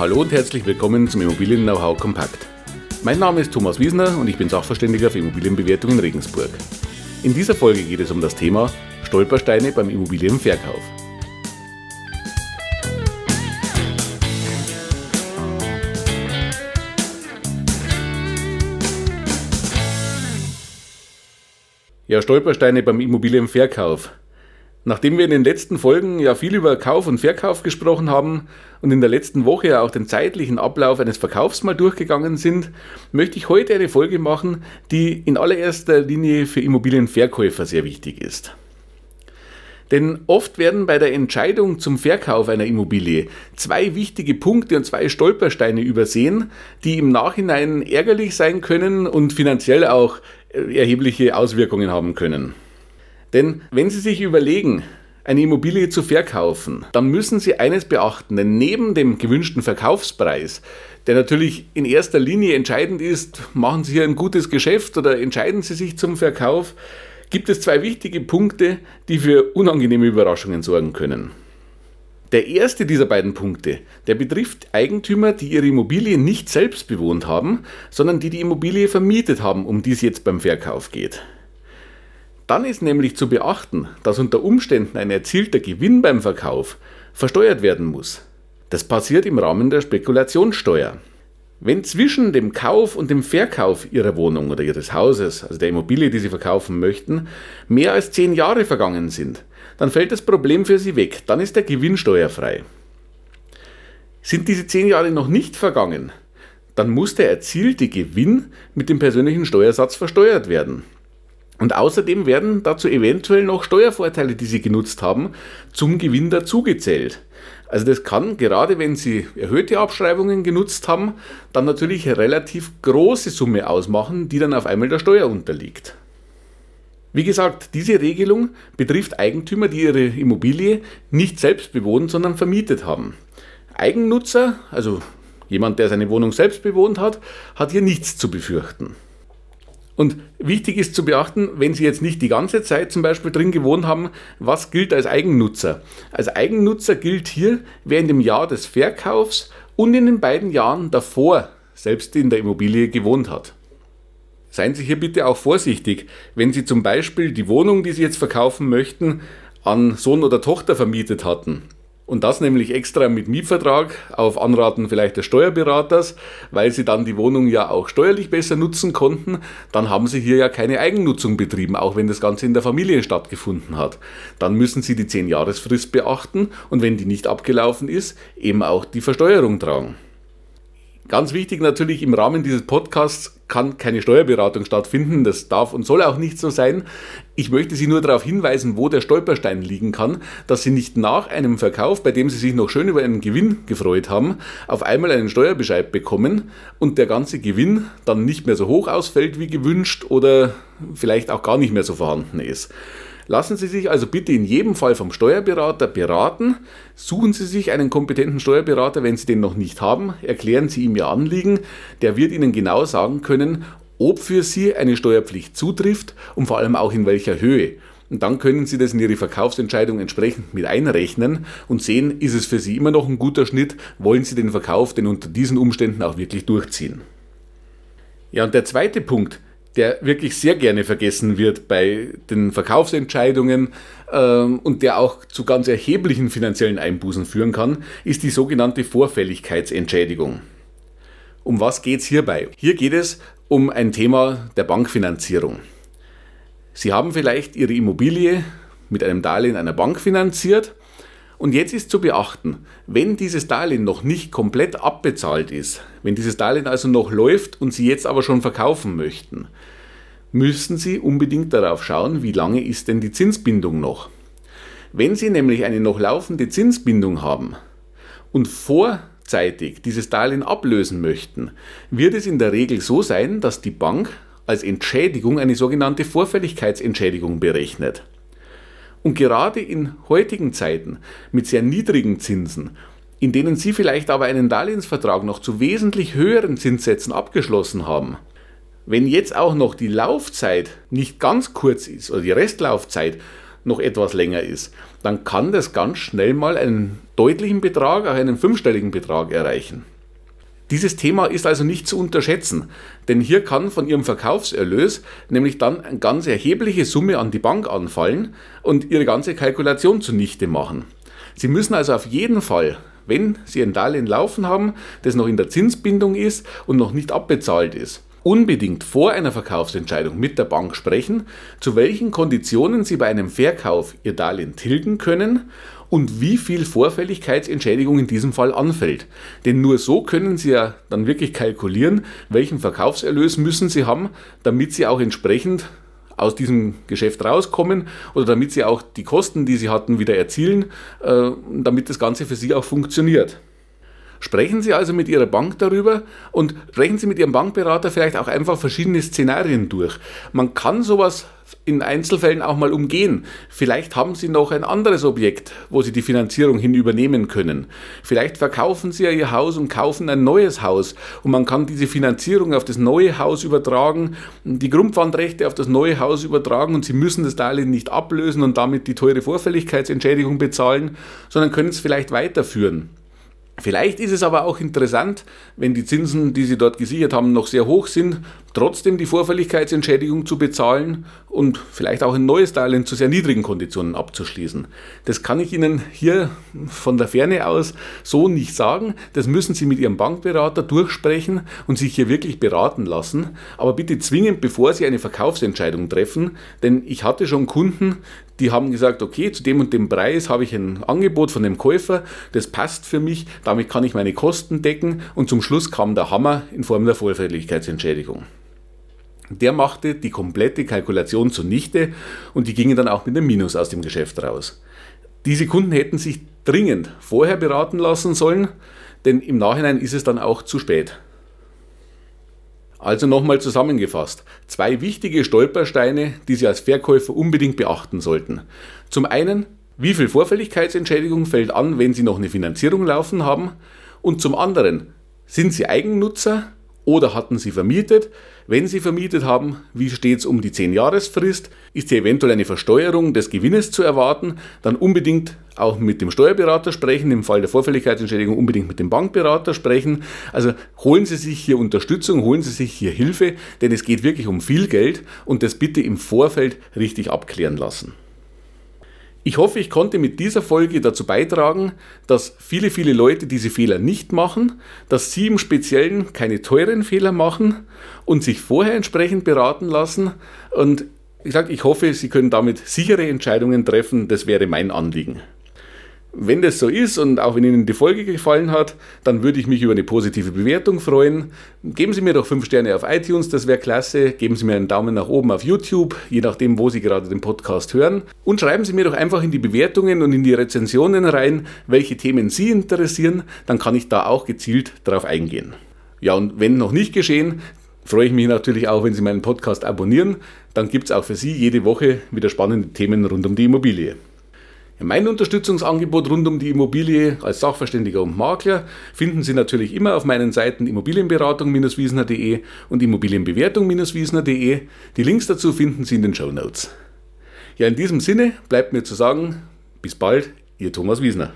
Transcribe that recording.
Hallo und herzlich willkommen zum Immobilien Know-how Kompakt. Mein Name ist Thomas Wiesner und ich bin Sachverständiger für Immobilienbewertung in Regensburg. In dieser Folge geht es um das Thema Stolpersteine beim Immobilienverkauf. Ja, Stolpersteine beim Immobilienverkauf. Nachdem wir in den letzten Folgen ja viel über Kauf und Verkauf gesprochen haben und in der letzten Woche ja auch den zeitlichen Ablauf eines Verkaufs mal durchgegangen sind, möchte ich heute eine Folge machen, die in allererster Linie für Immobilienverkäufer sehr wichtig ist. Denn oft werden bei der Entscheidung zum Verkauf einer Immobilie zwei wichtige Punkte und zwei Stolpersteine übersehen, die im Nachhinein ärgerlich sein können und finanziell auch äh, erhebliche Auswirkungen haben können. Denn wenn Sie sich überlegen, eine Immobilie zu verkaufen, dann müssen Sie eines beachten, denn neben dem gewünschten Verkaufspreis, der natürlich in erster Linie entscheidend ist, machen Sie hier ein gutes Geschäft oder entscheiden Sie sich zum Verkauf, gibt es zwei wichtige Punkte, die für unangenehme Überraschungen sorgen können. Der erste dieser beiden Punkte, der betrifft Eigentümer, die ihre Immobilie nicht selbst bewohnt haben, sondern die die Immobilie vermietet haben, um die es jetzt beim Verkauf geht. Dann ist nämlich zu beachten, dass unter Umständen ein erzielter Gewinn beim Verkauf versteuert werden muss. Das passiert im Rahmen der Spekulationssteuer. Wenn zwischen dem Kauf und dem Verkauf Ihrer Wohnung oder Ihres Hauses, also der Immobilie, die Sie verkaufen möchten, mehr als zehn Jahre vergangen sind, dann fällt das Problem für Sie weg, dann ist der Gewinn steuerfrei. Sind diese zehn Jahre noch nicht vergangen, dann muss der erzielte Gewinn mit dem persönlichen Steuersatz versteuert werden. Und außerdem werden dazu eventuell noch Steuervorteile, die Sie genutzt haben, zum Gewinn dazugezählt. Also das kann, gerade wenn Sie erhöhte Abschreibungen genutzt haben, dann natürlich eine relativ große Summe ausmachen, die dann auf einmal der Steuer unterliegt. Wie gesagt, diese Regelung betrifft Eigentümer, die ihre Immobilie nicht selbst bewohnt, sondern vermietet haben. Eigennutzer, also jemand, der seine Wohnung selbst bewohnt hat, hat hier nichts zu befürchten. Und wichtig ist zu beachten, wenn Sie jetzt nicht die ganze Zeit zum Beispiel drin gewohnt haben, was gilt als Eigennutzer? Als Eigennutzer gilt hier, wer in dem Jahr des Verkaufs und in den beiden Jahren davor selbst in der Immobilie gewohnt hat. Seien Sie hier bitte auch vorsichtig, wenn Sie zum Beispiel die Wohnung, die Sie jetzt verkaufen möchten, an Sohn oder Tochter vermietet hatten und das nämlich extra mit Mietvertrag auf Anraten vielleicht des Steuerberaters, weil sie dann die Wohnung ja auch steuerlich besser nutzen konnten. Dann haben sie hier ja keine Eigennutzung betrieben, auch wenn das Ganze in der Familie stattgefunden hat. Dann müssen sie die 10-Jahresfrist beachten und wenn die nicht abgelaufen ist, eben auch die Versteuerung tragen. Ganz wichtig natürlich im Rahmen dieses Podcasts kann keine Steuerberatung stattfinden. Das darf und soll auch nicht so sein. Ich möchte Sie nur darauf hinweisen, wo der Stolperstein liegen kann, dass Sie nicht nach einem Verkauf, bei dem Sie sich noch schön über einen Gewinn gefreut haben, auf einmal einen Steuerbescheid bekommen und der ganze Gewinn dann nicht mehr so hoch ausfällt wie gewünscht oder vielleicht auch gar nicht mehr so vorhanden ist. Lassen Sie sich also bitte in jedem Fall vom Steuerberater beraten. Suchen Sie sich einen kompetenten Steuerberater, wenn Sie den noch nicht haben. Erklären Sie ihm Ihr Anliegen. Der wird Ihnen genau sagen können, ob für Sie eine Steuerpflicht zutrifft und vor allem auch in welcher Höhe. Und dann können Sie das in Ihre Verkaufsentscheidung entsprechend mit einrechnen und sehen, ist es für Sie immer noch ein guter Schnitt, wollen Sie den Verkauf denn unter diesen Umständen auch wirklich durchziehen. Ja, und der zweite Punkt, der wirklich sehr gerne vergessen wird bei den Verkaufsentscheidungen ähm, und der auch zu ganz erheblichen finanziellen Einbußen führen kann, ist die sogenannte Vorfälligkeitsentschädigung. Um was geht es hierbei? Hier geht es um ein Thema der Bankfinanzierung. Sie haben vielleicht Ihre Immobilie mit einem Darlehen einer Bank finanziert und jetzt ist zu beachten, wenn dieses Darlehen noch nicht komplett abbezahlt ist, wenn dieses Darlehen also noch läuft und Sie jetzt aber schon verkaufen möchten, müssen Sie unbedingt darauf schauen, wie lange ist denn die Zinsbindung noch. Wenn Sie nämlich eine noch laufende Zinsbindung haben und vorzeitig dieses Darlehen ablösen möchten, wird es in der Regel so sein, dass die Bank als Entschädigung eine sogenannte Vorfälligkeitsentschädigung berechnet. Und gerade in heutigen Zeiten mit sehr niedrigen Zinsen, in denen Sie vielleicht aber einen Darlehensvertrag noch zu wesentlich höheren Zinssätzen abgeschlossen haben, wenn jetzt auch noch die Laufzeit nicht ganz kurz ist oder die Restlaufzeit noch etwas länger ist, dann kann das ganz schnell mal einen deutlichen Betrag, auch einen fünfstelligen Betrag erreichen. Dieses Thema ist also nicht zu unterschätzen, denn hier kann von Ihrem Verkaufserlös nämlich dann eine ganz erhebliche Summe an die Bank anfallen und Ihre ganze Kalkulation zunichte machen. Sie müssen also auf jeden Fall, wenn Sie ein Darlehen laufen haben, das noch in der Zinsbindung ist und noch nicht abbezahlt ist, unbedingt vor einer Verkaufsentscheidung mit der Bank sprechen, zu welchen Konditionen Sie bei einem Verkauf Ihr Darlehen tilgen können und wie viel Vorfälligkeitsentschädigung in diesem Fall anfällt. Denn nur so können Sie ja dann wirklich kalkulieren, welchen Verkaufserlös müssen Sie haben, damit Sie auch entsprechend aus diesem Geschäft rauskommen oder damit Sie auch die Kosten, die Sie hatten, wieder erzielen, äh, damit das Ganze für Sie auch funktioniert. Sprechen Sie also mit Ihrer Bank darüber und sprechen Sie mit Ihrem Bankberater vielleicht auch einfach verschiedene Szenarien durch. Man kann sowas in Einzelfällen auch mal umgehen. Vielleicht haben Sie noch ein anderes Objekt, wo Sie die Finanzierung hin übernehmen können. Vielleicht verkaufen Sie ja Ihr Haus und kaufen ein neues Haus und man kann diese Finanzierung auf das neue Haus übertragen, die Grundpfandrechte auf das neue Haus übertragen und Sie müssen das Darlehen nicht ablösen und damit die teure Vorfälligkeitsentschädigung bezahlen, sondern können es vielleicht weiterführen. Vielleicht ist es aber auch interessant, wenn die Zinsen, die Sie dort gesichert haben, noch sehr hoch sind, trotzdem die Vorfälligkeitsentschädigung zu bezahlen und vielleicht auch ein neues Darlehen zu sehr niedrigen Konditionen abzuschließen. Das kann ich Ihnen hier von der Ferne aus so nicht sagen. Das müssen Sie mit Ihrem Bankberater durchsprechen und sich hier wirklich beraten lassen. Aber bitte zwingend, bevor Sie eine Verkaufsentscheidung treffen, denn ich hatte schon Kunden, die haben gesagt, okay, zu dem und dem Preis habe ich ein Angebot von dem Käufer, das passt für mich, damit kann ich meine Kosten decken und zum Schluss kam der Hammer in Form der Vorfälligkeitsentschädigung. Der machte die komplette Kalkulation zunichte und die gingen dann auch mit einem Minus aus dem Geschäft raus. Diese Kunden hätten sich dringend vorher beraten lassen sollen, denn im Nachhinein ist es dann auch zu spät. Also nochmal zusammengefasst, zwei wichtige Stolpersteine, die Sie als Verkäufer unbedingt beachten sollten. Zum einen, wie viel Vorfälligkeitsentschädigung fällt an, wenn Sie noch eine Finanzierung laufen haben? Und zum anderen, sind Sie Eigennutzer oder hatten Sie vermietet? Wenn Sie vermietet haben, wie steht es um die 10-Jahresfrist? Ist hier eventuell eine Versteuerung des Gewinnes zu erwarten? Dann unbedingt auch mit dem Steuerberater sprechen, im Fall der Vorfälligkeitsentschädigung unbedingt mit dem Bankberater sprechen. Also holen Sie sich hier Unterstützung, holen Sie sich hier Hilfe, denn es geht wirklich um viel Geld und das bitte im Vorfeld richtig abklären lassen. Ich hoffe, ich konnte mit dieser Folge dazu beitragen, dass viele, viele Leute diese Fehler nicht machen, dass Sie im Speziellen keine teuren Fehler machen und sich vorher entsprechend beraten lassen. Und ich sage, ich hoffe, Sie können damit sichere Entscheidungen treffen. Das wäre mein Anliegen. Wenn das so ist und auch wenn Ihnen die Folge gefallen hat, dann würde ich mich über eine positive Bewertung freuen. Geben Sie mir doch 5 Sterne auf iTunes, das wäre klasse. Geben Sie mir einen Daumen nach oben auf YouTube, je nachdem, wo Sie gerade den Podcast hören. Und schreiben Sie mir doch einfach in die Bewertungen und in die Rezensionen rein, welche Themen Sie interessieren. Dann kann ich da auch gezielt darauf eingehen. Ja, und wenn noch nicht geschehen, freue ich mich natürlich auch, wenn Sie meinen Podcast abonnieren. Dann gibt es auch für Sie jede Woche wieder spannende Themen rund um die Immobilie. Mein Unterstützungsangebot rund um die Immobilie als Sachverständiger und Makler finden Sie natürlich immer auf meinen Seiten Immobilienberatung-wiesner.de und Immobilienbewertung-wiesner.de. Die Links dazu finden Sie in den Show Notes. Ja, in diesem Sinne bleibt mir zu sagen, bis bald, Ihr Thomas Wiesner.